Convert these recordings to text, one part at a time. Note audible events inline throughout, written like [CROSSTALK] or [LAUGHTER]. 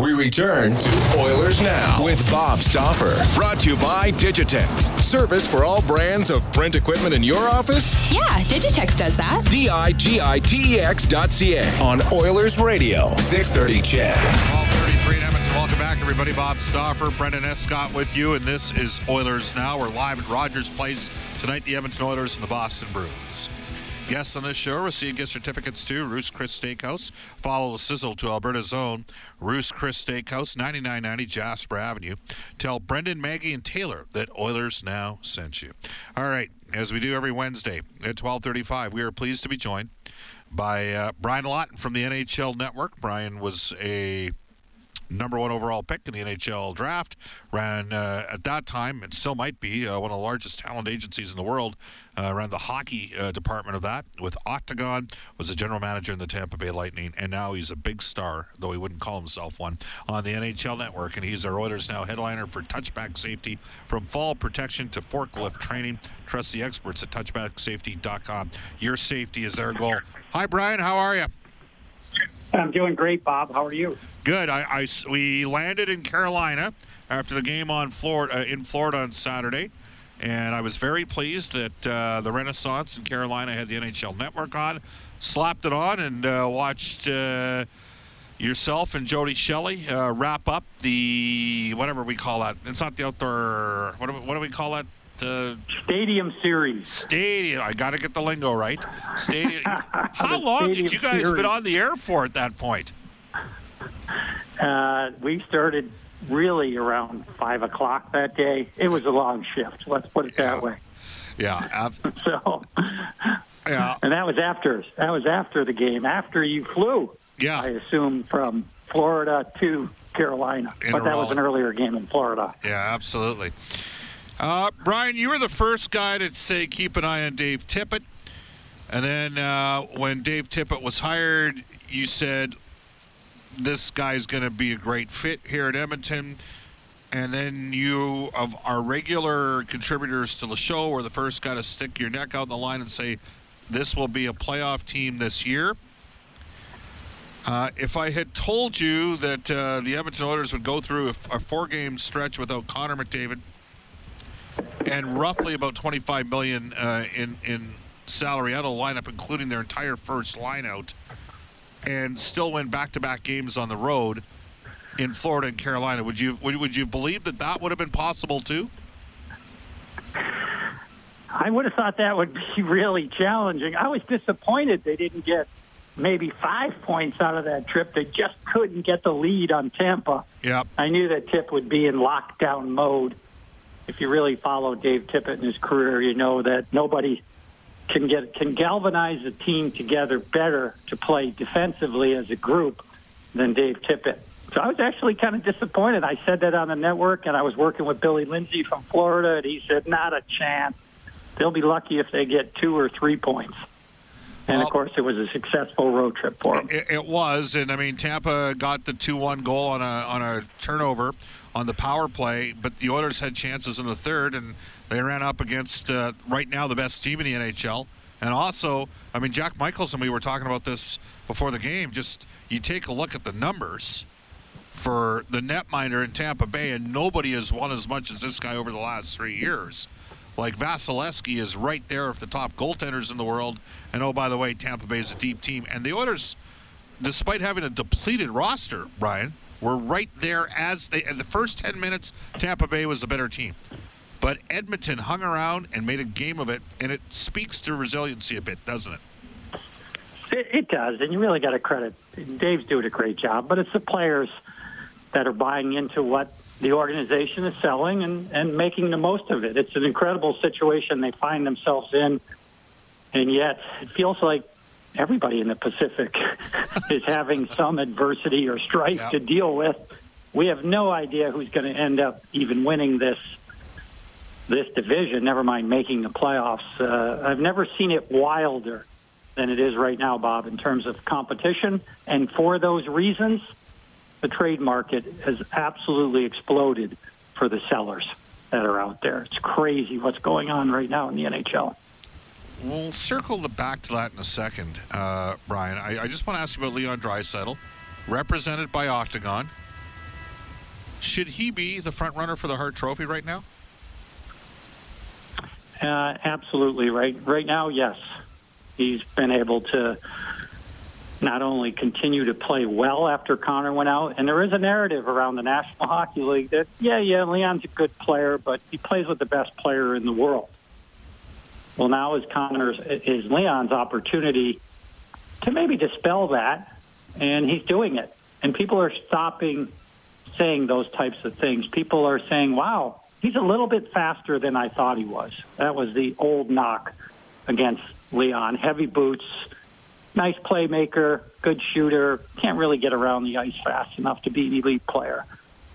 We return to Oilers Now with Bob Stauffer. Brought to you by Digitex. Service for all brands of print equipment in your office? Yeah, Digitex does that. D I G I T E X dot C A on Oilers Radio, 630 CHED. 1233 in Edmonton. Welcome back, everybody. Bob Stauffer, Brendan Escott with you, and this is Oilers Now. We're live at Rogers Place tonight. The Edmonton Oilers and the Boston Bruins. Guests on this show receive gift certificates to Ruth's Chris Steakhouse. Follow the sizzle to Alberta's own Ruth's Chris Steakhouse, 9990 Jasper Avenue. Tell Brendan, Maggie, and Taylor that Oilers Now sent you. All right, as we do every Wednesday at 1235, we are pleased to be joined by uh, Brian Lawton from the NHL Network. Brian was a number one overall pick in the NHL draft. Ran uh, at that time, and still might be, uh, one of the largest talent agencies in the world. Uh, ran the hockey uh, department of that with Octagon. Was a general manager in the Tampa Bay Lightning, and now he's a big star, though he wouldn't call himself one, on the NHL Network. And he's our Oilers now headliner for touchback safety, from fall protection to forklift training. Trust the experts at touchbacksafety.com. Your safety is their goal. Hi, Brian. How are you? I'm doing great, Bob. How are you? Good. I we landed in Carolina after the game on Florida uh, in Florida on Saturday, and I was very pleased that uh, the Renaissance in Carolina had the NHL Network on. Slapped it on and uh, watched uh, yourself and Jody Shelley uh, wrap up the whatever we call that. It's not the outdoor. What do we, what do we call that? Uh, Stadium Series. stadium. I got to get the lingo right. Stadium. [LAUGHS] How long did you guys Series. been on the air for at that point? Uh, we started really around five o'clock that day. It was a long shift. Let's put it that way. Yeah. ab- [LAUGHS] So, yeah. and that was after that was after the game. After you flew, Yeah. I assume from Florida to Carolina, In but that was an earlier game in Florida. Yeah, absolutely. Uh, Brian, you were the first guy to say keep an eye on Dave Tippett. And then uh, when Dave Tippett was hired, you said this guy's going to be a great fit here at Edmonton. And then you, of our regular contributors to the show, were the first guy to stick your neck out in the line and say, this will be a playoff team this year. Uh, if I had told you that uh, the Edmonton Oilers would go through a, a four-game stretch without Connor McDavid and roughly about 25 million uh, in in salary out of the lineup, including their entire first lineout, and still win back-to-back games on the road in Florida and Carolina, would you would, would you believe that that would have been possible too? I would have thought that would be [LAUGHS] really challenging. I was disappointed they didn't get maybe five points out of that trip. They just couldn't get the lead on Tampa. Yeah. I knew that Tip would be in lockdown mode. If you really follow Dave Tippett in his career, you know that nobody can get can galvanize a team together better to play defensively as a group than Dave Tippett. So I was actually kind of disappointed. I said that on the network, and I was working with Billy Lindsay from Florida, and he said, "Not a chance. They'll be lucky if they get two or three points." And of course, it was a successful road trip for them. It, it was, and I mean Tampa got the two-one goal on a on a turnover on the power play, but the Oilers had chances in the third, and they ran up against uh, right now the best team in the NHL. And also, I mean Jack Michelson. We were talking about this before the game. Just you take a look at the numbers for the netminder in Tampa Bay, and nobody has won as much as this guy over the last three years. Like Vasilevskiy is right there with the top goaltenders in the world. And oh, by the way, Tampa Bay is a deep team. And the Oilers, despite having a depleted roster, Brian, were right there as they. In the first 10 minutes, Tampa Bay was the better team. But Edmonton hung around and made a game of it, and it speaks to resiliency a bit, doesn't it? It, it does, and you really got to credit Dave's doing a great job. But it's the players that are buying into what the organization is selling and, and making the most of it. It's an incredible situation they find themselves in, and yet it feels like everybody in the Pacific [LAUGHS] is having some adversity or strife Yeah. to deal with. We have no idea who's going to end up even winning this this division. Never mind making the playoffs. Uh, I've never seen it wilder than it is right now, Bob, in terms of competition. And for those reasons, the trade market has absolutely exploded for the sellers that are out there. It's crazy what's going on right now in the NHL. We'll circle the back to that in a second, uh, Brian. I, I, just want to ask you about Leon Draisaitl, represented by Octagon. Should he be the front runner for the Hart Trophy right now? Uh, absolutely. Right. Right now, yes. He's been able to not only continue to play well after Connor went out, and there is a narrative around the National Hockey League that, yeah, yeah, Leon's a good player, but he plays with the best player in the world. Well, now is Connor's, is Leon's opportunity to maybe dispel that, and he's doing it. And people are stopping saying those types of things. People are saying, wow, he's a little bit faster than I thought he was. That was the old knock against Leon. Heavy boots, nice playmaker, good shooter, can't really get around the ice fast enough to be an elite player.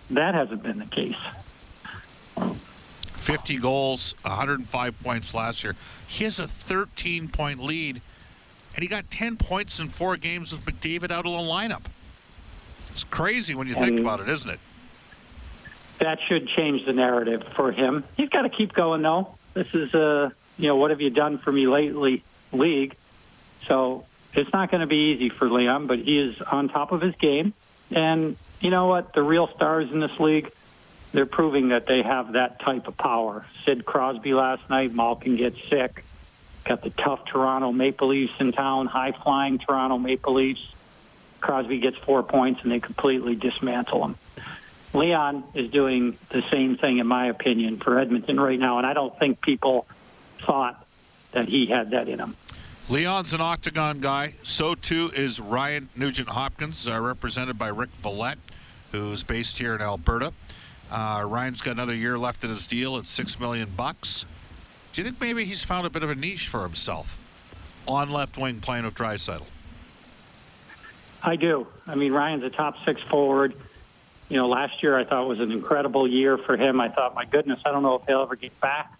That hasn't been the case. 50 goals, 105 points last year. He has a 13 point lead, and he got 10 points in four games with McDavid out of the lineup. It's crazy when you and think about it, isn't it? That should change the narrative for him. He's got to keep going, though. This is a, uh, you know, what have you done for me lately league? So it's not going to be easy for Leon, but he is on top of his game. And you know what? The real stars in this league, they're proving that they have that type of power. Sid Crosby last night, Malkin gets sick. Got the tough Toronto Maple Leafs in town, high flying Toronto Maple Leafs. Crosby gets four points and they completely dismantle him. Leon is doing the same thing, in my opinion, for Edmonton right now, and I don't think people thought that he had that in him. Leon's an octagon guy. So too is Ryan Nugent Hopkins, uh, represented by Rick Vallette, who's based here in Alberta. Uh, Ryan's got another year left in his deal at six million bucks. Do you think maybe he's found a bit of a niche for himself on left wing playing with Draisaitl? I do. I mean, Ryan's a top six forward. You know, last year I thought was an incredible year for him. I thought, my goodness, I don't know if he'll ever get back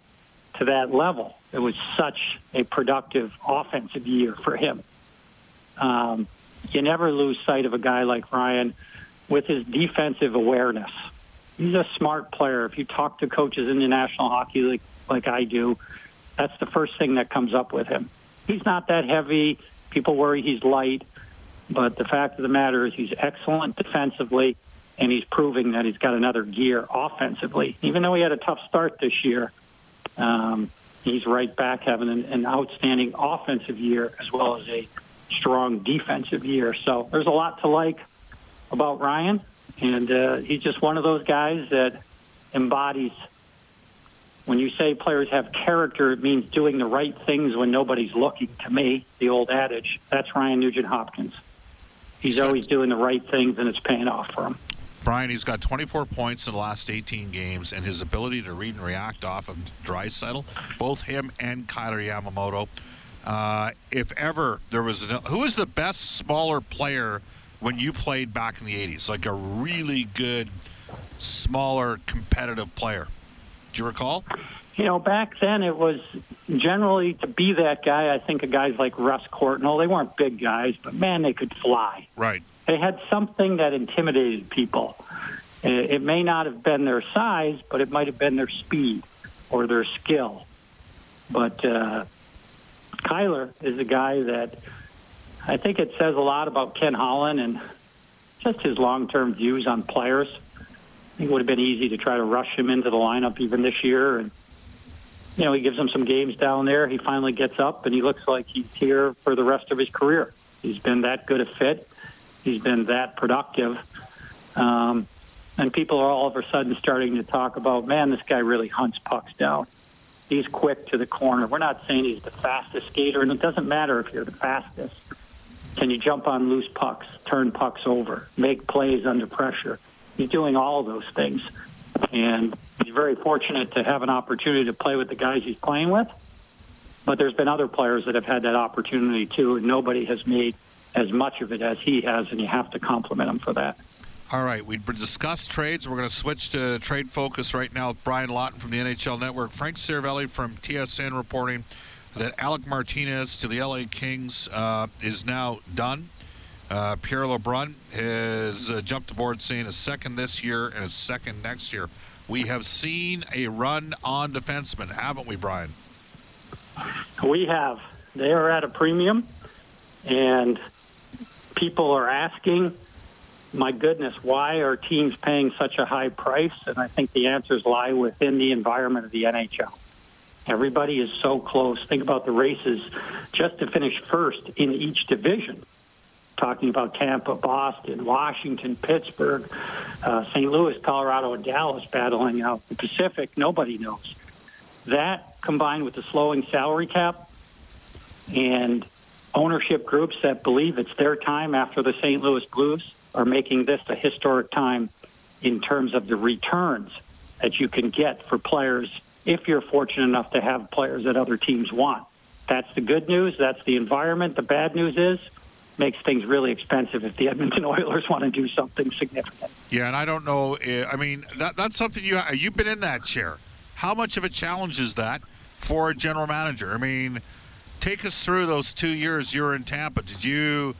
to that level. It was such a productive offensive year for him. Um, you never lose sight of a guy like Ryan with his defensive awareness. He's a smart player. If you talk to coaches in the National Hockey League like I do, that's the first thing that comes up with him. He's not that heavy. People worry he's light. But the fact of the matter is he's excellent defensively, and he's proving that he's got another gear offensively. Even though he had a tough start this year, um, he's right back having an, an outstanding offensive year as well as a strong defensive year. So there's a lot to like about Ryan, and uh, he's just one of those guys that embodies. When you say players have character, it means doing the right things when nobody's looking. To me, the old adage. That's Ryan Nugent Hopkins. He's, he's always doing the right things, and it's paying off for him. Brian, he's got 24 points in the last 18 games, and his ability to read and react off of Draisaitl, both him and Kailer Yamamoto. Uh, if ever there was, an, who is the best smaller player when you played back in the 80s? Like a really good, smaller, competitive player. Do you recall? You know, back then it was generally to be that guy. I think of guys like Russ Courtnall. They weren't big guys, but man, they could fly. Right. They had something that intimidated people. It may not have been their size, but it might have been their speed or their skill. But uh, Kailer is a guy that I think it says a lot about Ken Holland and just his long-term views on players. I think it would have been easy to try to rush him into the lineup even this year. And, you know, he gives him some games down there. He finally gets up, and he looks like he's here for the rest of his career. He's been that good a fit he's been that productive. Um, and people are all of a sudden starting to talk about, man, this guy really hunts pucks down. He's quick to the corner. We're not saying he's the fastest skater, and it doesn't matter if you're the fastest. Can you jump on loose pucks, turn pucks over, make plays under pressure? He's doing all those things. And he's very fortunate to have an opportunity to play with the guys he's playing with. But there's been other players that have had that opportunity too, and nobody has made as much of it as he has, and you have to compliment him for that. All right, we discussed trades. We're going to switch to trade focus right now with Brian Lawton from the NHL Network, Frank Seravalli from TSN reporting that Alec Martinez to the LA Kings uh, is now done. Uh, Pierre LeBrun has uh, jumped aboard, saying a second this year and a second next year. We have seen a run on defensemen, haven't we, Brian? We have. They are at a premium, and people are asking, my goodness, why are teams paying such a high price? And I think the answers lie within the environment of the NHL. Everybody is so close. Think about the races just to finish first in each division. Talking about Tampa, Boston, Washington, Pittsburgh, uh, St. Louis, Colorado, and Dallas battling out the Pacific, nobody knows. That combined with the slowing salary cap and ownership groups that believe it's their time after the St. Louis Blues are making this a historic time in terms of the returns that you can get for players if you're fortunate enough to have players that other teams want. That's the good news. That's the environment. The bad news is makes things really expensive if the Edmonton [LAUGHS] Oilers want to do something significant. Yeah, and I don't know. Eh, I mean, that, that's something you you've been in that chair. How much of a challenge is that for a general manager? I mean, take us through those two years you were in Tampa. Did you?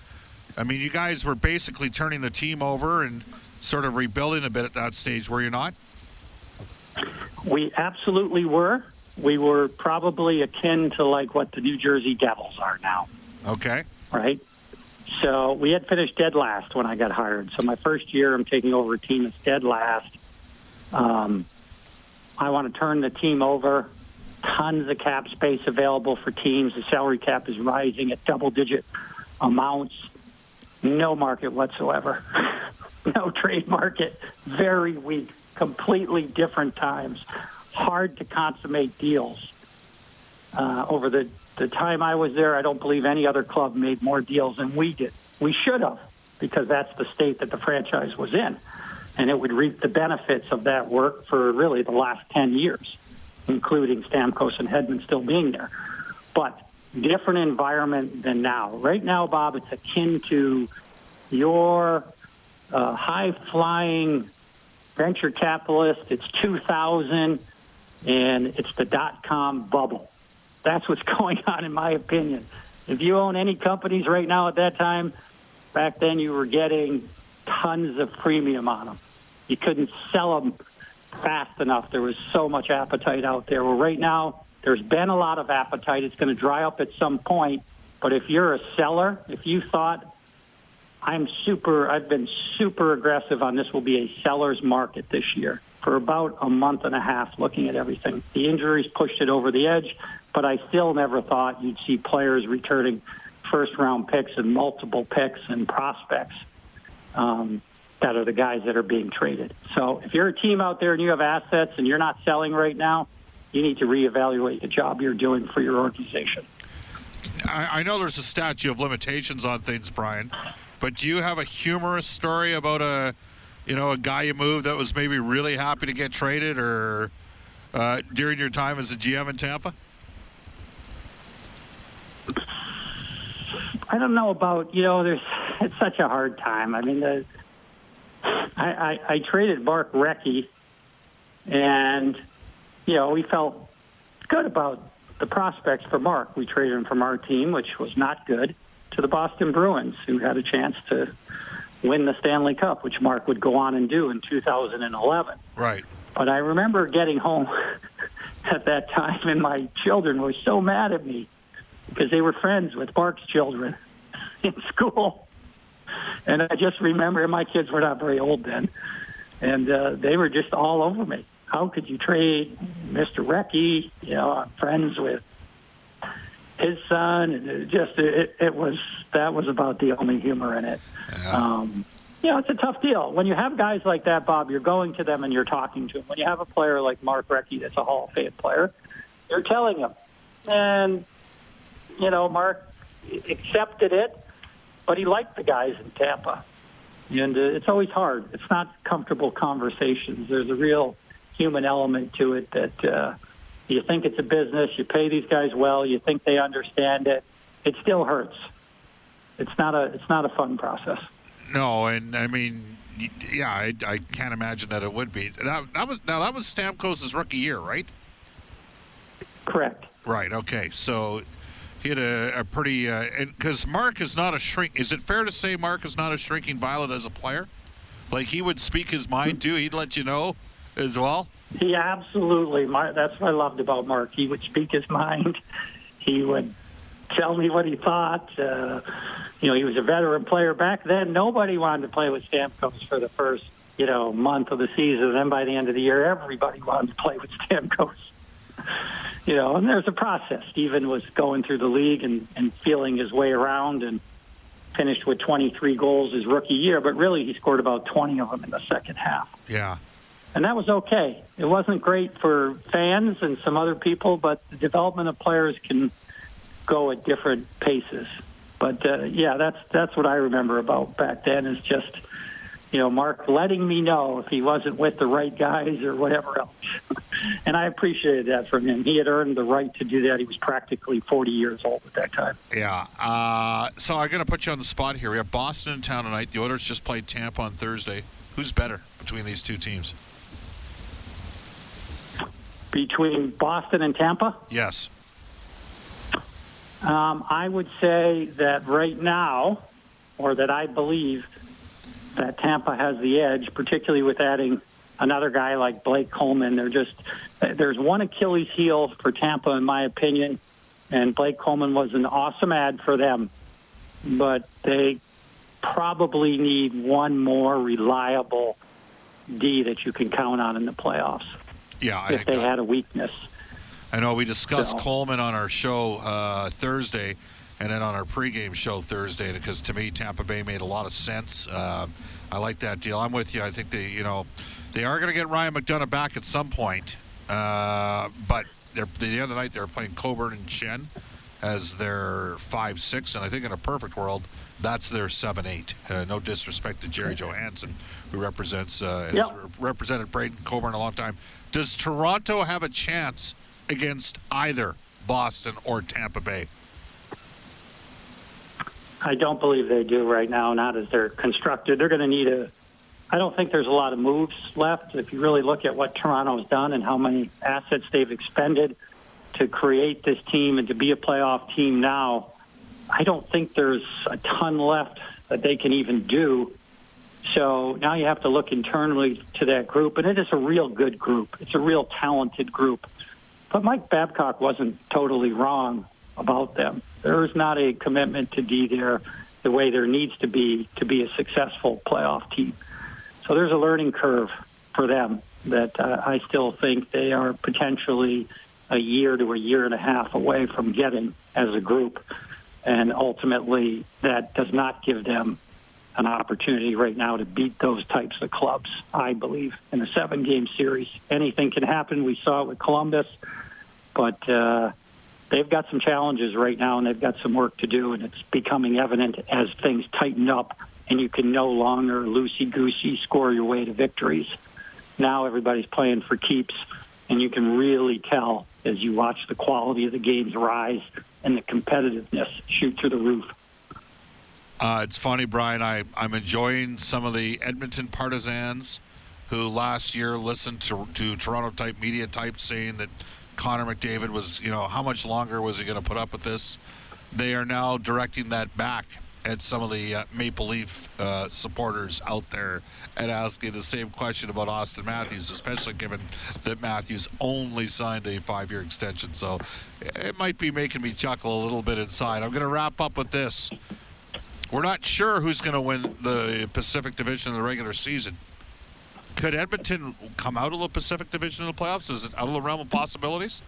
I mean, you guys were basically turning the team over and sort of rebuilding a bit at that stage, were you not? We absolutely were. We were probably akin to like what the New Jersey Devils are now. Okay. Right? So we had finished dead last when I got hired. So my first year, I'm taking over a team that's dead last. Um, I want to turn the team over. Tons of cap space available for teams. The salary cap is rising at double digit amounts. No market whatsoever. [LAUGHS] no trade market. Very weak. Completely different times. Hard to consummate deals. Uh, over the, the time I was there, I don't believe any other club made more deals than we did. We should have, because that's the state that the franchise was in. And it would reap the benefits of that work for really the last 10 years, including Stamkos and Hedman still being there. But different environment than now. Right now, Bob, it's akin to your uh, high flying venture capitalist. It's 2000 and it's the dot com bubble. That's what's [LAUGHS] going on, in my opinion. If you own any companies right now at that time, back then you were getting tons of premium on them. You couldn't sell them fast enough. There was so much appetite out there. Well, right now, there's been a lot of appetite. It's going to dry up at some point. But if you're a seller, if you thought I'm super, I've been super aggressive on this will be a seller's market this year for about a month and a half looking at everything. The injuries pushed it over the edge, but I still never thought you'd see players returning first round picks and multiple picks and prospects um, that are the guys that are being traded. So if you're a team out there and you have assets and you're not selling right now, you need to reevaluate the job you're doing for your organization. I, I know there's a statute of limitations on things, Brian, but do you have a humorous story about a, you know, a guy you moved that was maybe really happy to get traded, or uh, during your time as a GM in Tampa? I don't know about you know. There's it's such a hard time. I mean, the I, I, I traded Mark Recchi, and you know we felt good about the prospects for Mark. We traded him from our team, which was not good, to the Boston Bruins, who had a chance to win the Stanley Cup, which Mark would go on and do in 2011. Right. But I remember getting home [LAUGHS] at that time, and my children were so mad at me because they were friends with Mark's children [LAUGHS] in school. And I just remember my kids were not very old then, and uh, they were just all over me. How could you trade Mr. Recchi? You know, I'm friends with his son, and it just it, it was that was about the only humor in it. Yeah. Um, you know, it's a tough deal. When you have guys like that, Bob, you're going to them and you're talking to them. When you have a player like Mark Recchi that's a Hall of Fame player, you're telling him. And, you know, Mark accepted it, but he liked the guys in Tampa. And uh, it's always hard. It's not comfortable conversations. There's a real human element to it that uh, you think it's a business, you pay these guys well, you think they understand it. It still hurts. It's not a it's not a fun process. No, and I mean, yeah, I, I can't imagine that it would be. That, that was now that was Stamkos's rookie year, right? Correct. Right. Okay. So he had a, a pretty because uh, Mark is not a shrink. Is it fair to say Mark is not a shrinking violet as a player? Like he would speak his mind too. He'd let you know as well. He absolutely. My, That's what I loved about Mark. He would speak his mind. He would tell me what he thought. Uh, you know, he was a veteran player back then. Nobody wanted to play with Stamkos for the first, you know, month of the season. Then by the end of the year, everybody wanted to play with Stamkos. [LAUGHS] You know, and there's a process. Steven was going through the league and, and feeling his way around and finished with 23 goals his rookie year, but really he scored about 20 of them in the second half. Yeah. And that was okay. It wasn't great for fans and some other people, but the development of players can go at different paces. But uh, yeah, that's that's what I remember about back then is just you know Mark letting me know if he wasn't with the right guys or whatever else. [LAUGHS] and I appreciated that from him. He had earned the right to do that. He was practically 40 years old at that time. Yeah. Uh, so I'm going to put you on the spot here. We have Boston in town tonight. The Oilers just played Tampa on Thursday. Who's better between these two teams? Between Boston and Tampa? Yes. Um, I would say that right now, or that I believe that Tampa has the edge, particularly with adding another guy like Blake Coleman. They're just there's one Achilles heel for Tampa, in my opinion, and Blake Coleman was an awesome ad for them, but they probably need one more reliable D that you can count on in the playoffs. Yeah, if they had a weakness. I know we discussed so. Coleman on our show uh, Thursday and then on our pregame show Thursday because to me Tampa Bay made a lot of sense. Uh, I like that deal. I'm with you. I think they, you know, they are going to get Ryan McDonagh back at some point. Uh, but the other night they were playing Coburn and Schenn as their five six, and I think in a perfect world that's their seven eight. Uh, no disrespect to Jerry Johansson, who represents uh, yep. has represented Braden Coburn a long time. Does Toronto have a chance against either Boston or Tampa Bay? I don't believe they do right now, not as they're constructed. They're going to need a. I don't think there's a lot of moves left. If you really look at what Toronto's done and how many assets they've expended to create this team and to be a playoff team now, I don't think there's a ton left that they can even do. So now you have to look internally to that group, and it is a real good group. It's a real talented group. But Mike Babcock wasn't totally wrong about them. There is not a commitment to D there the way there needs to be to be a successful playoff team. So there's a learning curve for them that uh, I still think they are potentially a year to a year and a half away from getting as a group. And ultimately, that does not give them an opportunity right now to beat those types of clubs, I believe, in a seven game series. Anything can happen. We saw it with Columbus but uh, they've got some challenges right now, and they've got some work to do, and it's becoming evident as things tighten up, and you can no longer loosey goosey score your way to victories. Now everybody's playing for keeps, and you can really tell as you watch the quality of the games rise and the competitiveness shoot through the roof. Uh, it's funny, Brian. I, I'm enjoying some of the Edmonton Partisans who last year listened to, to Toronto type media types saying that Connor McDavid was, you know, how much longer was he going to put up with this? They are now directing that back at some of the uh, Maple Leaf uh, supporters out there and asking the same question about Auston Matthews, especially given that Matthews only signed a five year extension. So it might be making me chuckle a little bit inside. I'm going to wrap up with this. We're not sure who's going to win the Pacific Division in the regular season. Could Edmonton come out of the Pacific Division in the playoffs? Is it out of the realm of possibilities?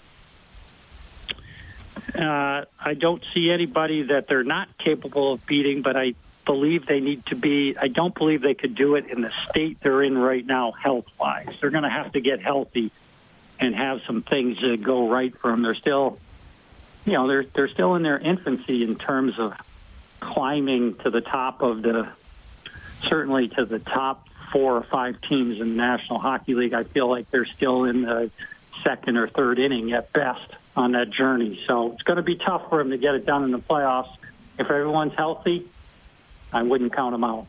Uh, I don't see anybody that they're not capable of beating, but I believe they need to be. I don't believe they could do it in the state they're in right now, health wise. They're going to have to get healthy and have some things uh, go right for them. They're still, you know, they're they're still in their infancy in terms of climbing to the top of the, certainly to the top four or five teams in the National Hockey League. I feel like they're still in the second or third inning at best on that journey. So it's going to be tough for them to get it done in the playoffs. If everyone's healthy, I wouldn't count them out.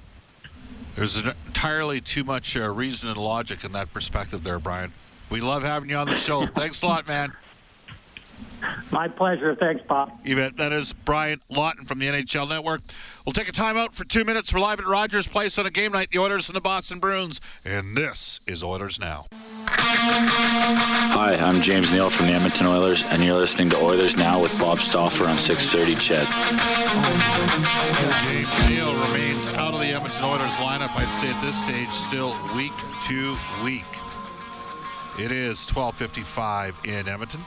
There's entirely too much uh, reason and logic in that perspective there, Brian. We love having you on the show. Thanks a lot, man. My pleasure. Thanks, Bob. You bet. That is Brian Lawton from the NHL Network. We'll take a timeout for two minutes. We're live at Rogers Place on a game night. The Oilers and the Boston Bruins. And this is Oilers Now. Hi, I'm James Neal from the Edmonton Oilers, and you're listening to Oilers Now with Bob Stauffer on 630 CHED. James Neal remains out of the Edmonton Oilers lineup. I'd say at this stage, still week to week. It is 12:55 in Edmonton.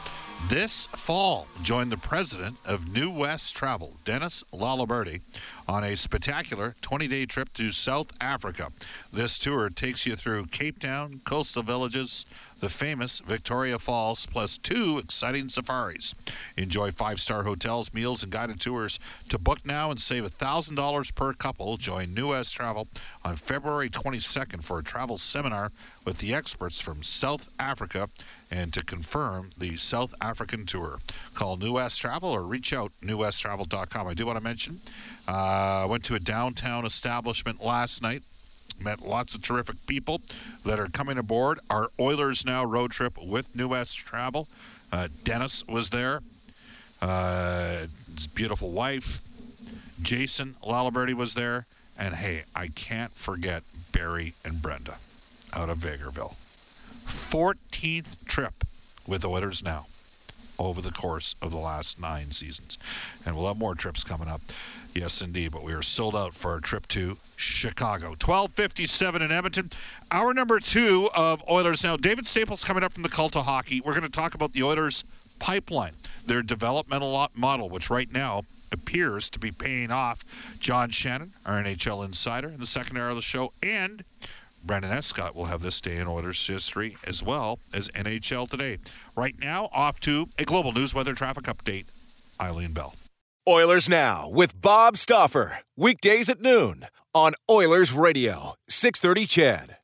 This fall, join the president of New West Travel, Dennis Laliberti, on a spectacular 20 day trip to South Africa. This tour takes you through Cape Town, coastal villages, the famous Victoria Falls, plus two exciting safaris. Enjoy five star hotels, meals, and guided tours. To book now and save $1,000 per couple, join New West Travel on February 22nd for a travel seminar with the experts from South Africa and to confirm the South African tour. Call New West Travel or reach out newwesttravel.com. I do want to mention uh, went to a downtown establishment last night met lots of terrific people that are coming aboard our Oilers Now road trip with New West Travel. Uh, Dennis was there, uh, his beautiful wife. Jason Laliberti was there. And hey, I can't forget Barry and Brenda out of Vegreville. 14th trip with Oilers Now over the course of the last nine seasons. And we'll have more trips coming up. Yes, indeed. But we are sold out for our trip to Chicago. 1257 in Edmonton. Hour number two of Oilers Now. David Staples coming up from the cult of hockey. We're going to talk about the Oilers pipeline, their developmental model, which right now appears to be paying off. John Shannon, our NHL insider, in the second hour of the show, and Brendan Escott will have this day in Oilers history as well as NHL today. Right now, off to a global news weather traffic update. Eileen Bell. Oilers Now with Bob Stauffer. Weekdays at noon on Oilers Radio, 630 CHED.